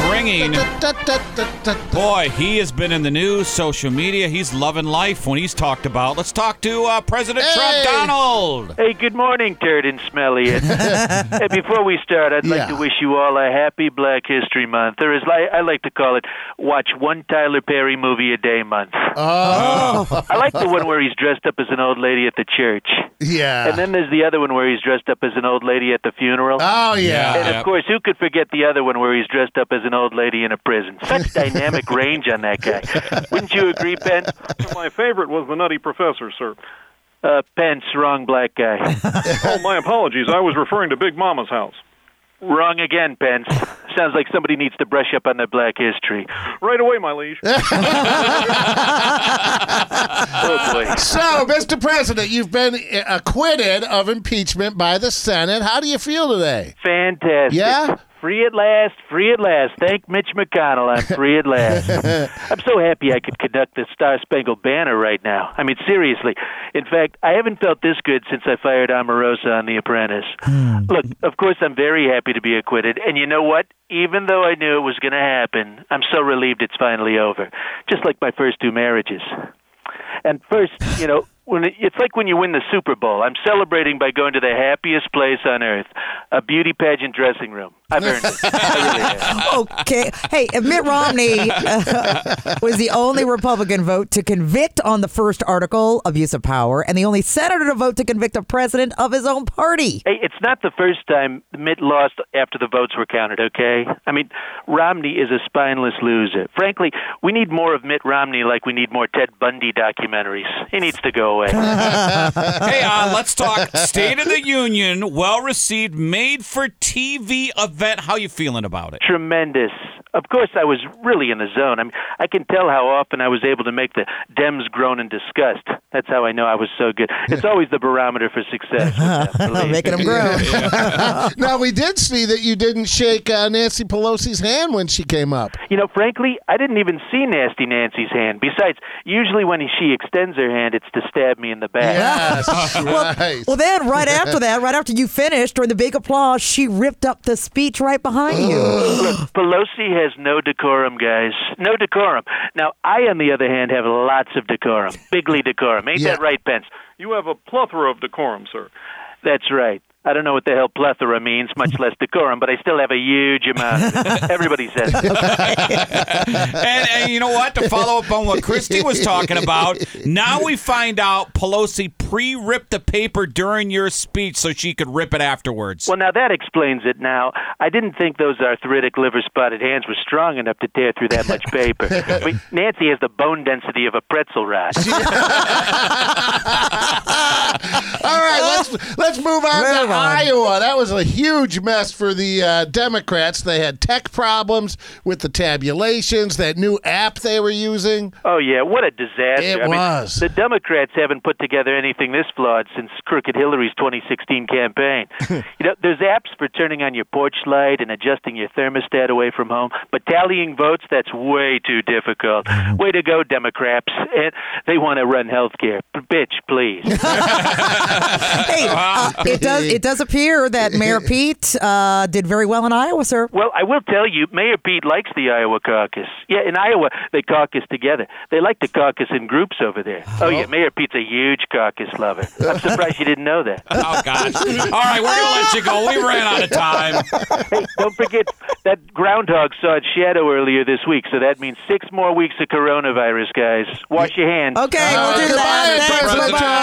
true ringing. Boy, he has been in the news, social media. He's loving life when he's talked about. Let's talk to uh, President Hey. Trump. Donald. Hey, good morning, Turd and Smelly. hey, before we start, I'd like Yeah. to wish you all a happy Black History Month, or as li- I like to call it, watch one Tyler Perry movie a day month. Oh, I like the one where he's dressed up as an old lady at the church. yeah. And then there's the other one where he's dressed up as an old lady at the funeral. oh, yeah. and Yep. of course, who could forget the other one where he's dressed up as an old lady in a prison? Such dynamic range on that guy. Wouldn't you agree, Ben? My favorite was the Nutty Professor, sir. Uh, Pence, wrong black guy. Oh, my apologies. I was referring to Big Mama's house. wrong again, Pence. Sounds like somebody needs to brush up on their black history. Right away, my liege. Oh. So, Mr. President, you've been acquitted of impeachment by the Senate. How do you feel today? Fantastic. Yeah? Free at last, free at last. Thank Mitch McConnell. I'm free at last. I'm so happy I could conduct the Star Spangled Banner right now. I mean, seriously. In fact, I haven't felt this good since I fired Omarosa on The Apprentice. Hmm. Look, of course, I'm very happy to be acquitted. And you know what? Even though I knew it was going to happen, I'm so relieved it's finally over. Just like my first two marriages. And first, you know, when it, it's like when you win the Super Bowl. I'm celebrating by going to the happiest place on earth, a beauty pageant dressing room. I've earned it. I really have. Okay. Hey, Mitt Romney uh, was the only Republican vote to convict on the first article, abuse of power, and the only senator to vote to convict a president of his own party. Hey, it's not the first time Mitt lost after the votes were counted, okay? I mean, Romney is a spineless loser. Frankly, we need more of Mitt Romney like we need more Ted Bundy documentaries. He needs to go away. Hey, uh, let's talk State of the Union. Well received, made for TV event. How you feeling about it? Tremendous. Of course, I was really in the zone. I mean, I can tell how often I was able to make the Dems groan in disgust. That's how I know I was so good. It's always the barometer for success. with them, believe me. Making him grow. now, we did see that you didn't shake uh, Nancy Pelosi's hand when she came up. You know, frankly, I didn't even see Nasty Nancy's hand. Besides, usually when she extends her hand, it's to stab me in the back. Yes, right. Well, then, right after that, right after you finished, during the big applause, she ripped up the speech right behind you. Look, Pelosi has no decorum, guys. No decorum. Now, I, on the other hand, have lots of decorum. Bigly decorum. Ain't Yeah. that right, Pence? You have a plethora of decorum, sir. That's right. I don't know what the hell plethora means, much less decorum, but I still have a huge amount. Everybody says and, and you know what? To follow up on what Christy was talking about, now we find out Pelosi pre-ripped the paper during your speech so she could rip it afterwards. Well, now that explains it. Now, I didn't think those arthritic, liver-spotted hands were strong enough to tear through that much paper. I mean, Nancy has the bone density of a pretzel rod. All right, let's let's move on Move to on. Iowa. That was a huge mess for the uh, Democrats. They had tech problems with the tabulations, that new app they were using. Oh yeah, what a disaster! It I mean, was. the Democrats haven't put together anything this flawed since Crooked Hillary's 2016 campaign. you know, there's apps for turning on your porch light and adjusting your thermostat away from home, but tallying votes—that's way too difficult. Way to go, Democrats! And they want to run healthcare, bitch, please. Hey, uh, it does it does appear that Mayor Pete uh, did very well in Iowa, sir. Well, I will tell you, Mayor Pete likes the Iowa caucus. Yeah, in Iowa, they caucus together. They like to caucus in groups over there. Oh, yeah, Mayor Pete's a huge caucus lover. I'm surprised you didn't know that. oh gosh! All right, we're gonna let you go. We ran out of time. Hey, don't forget that groundhog saw its shadow earlier this week, so that means six more weeks of coronavirus, guys. Wash your hands. Okay, we'll do goodbye, that. Thanks, bye-bye. Trump.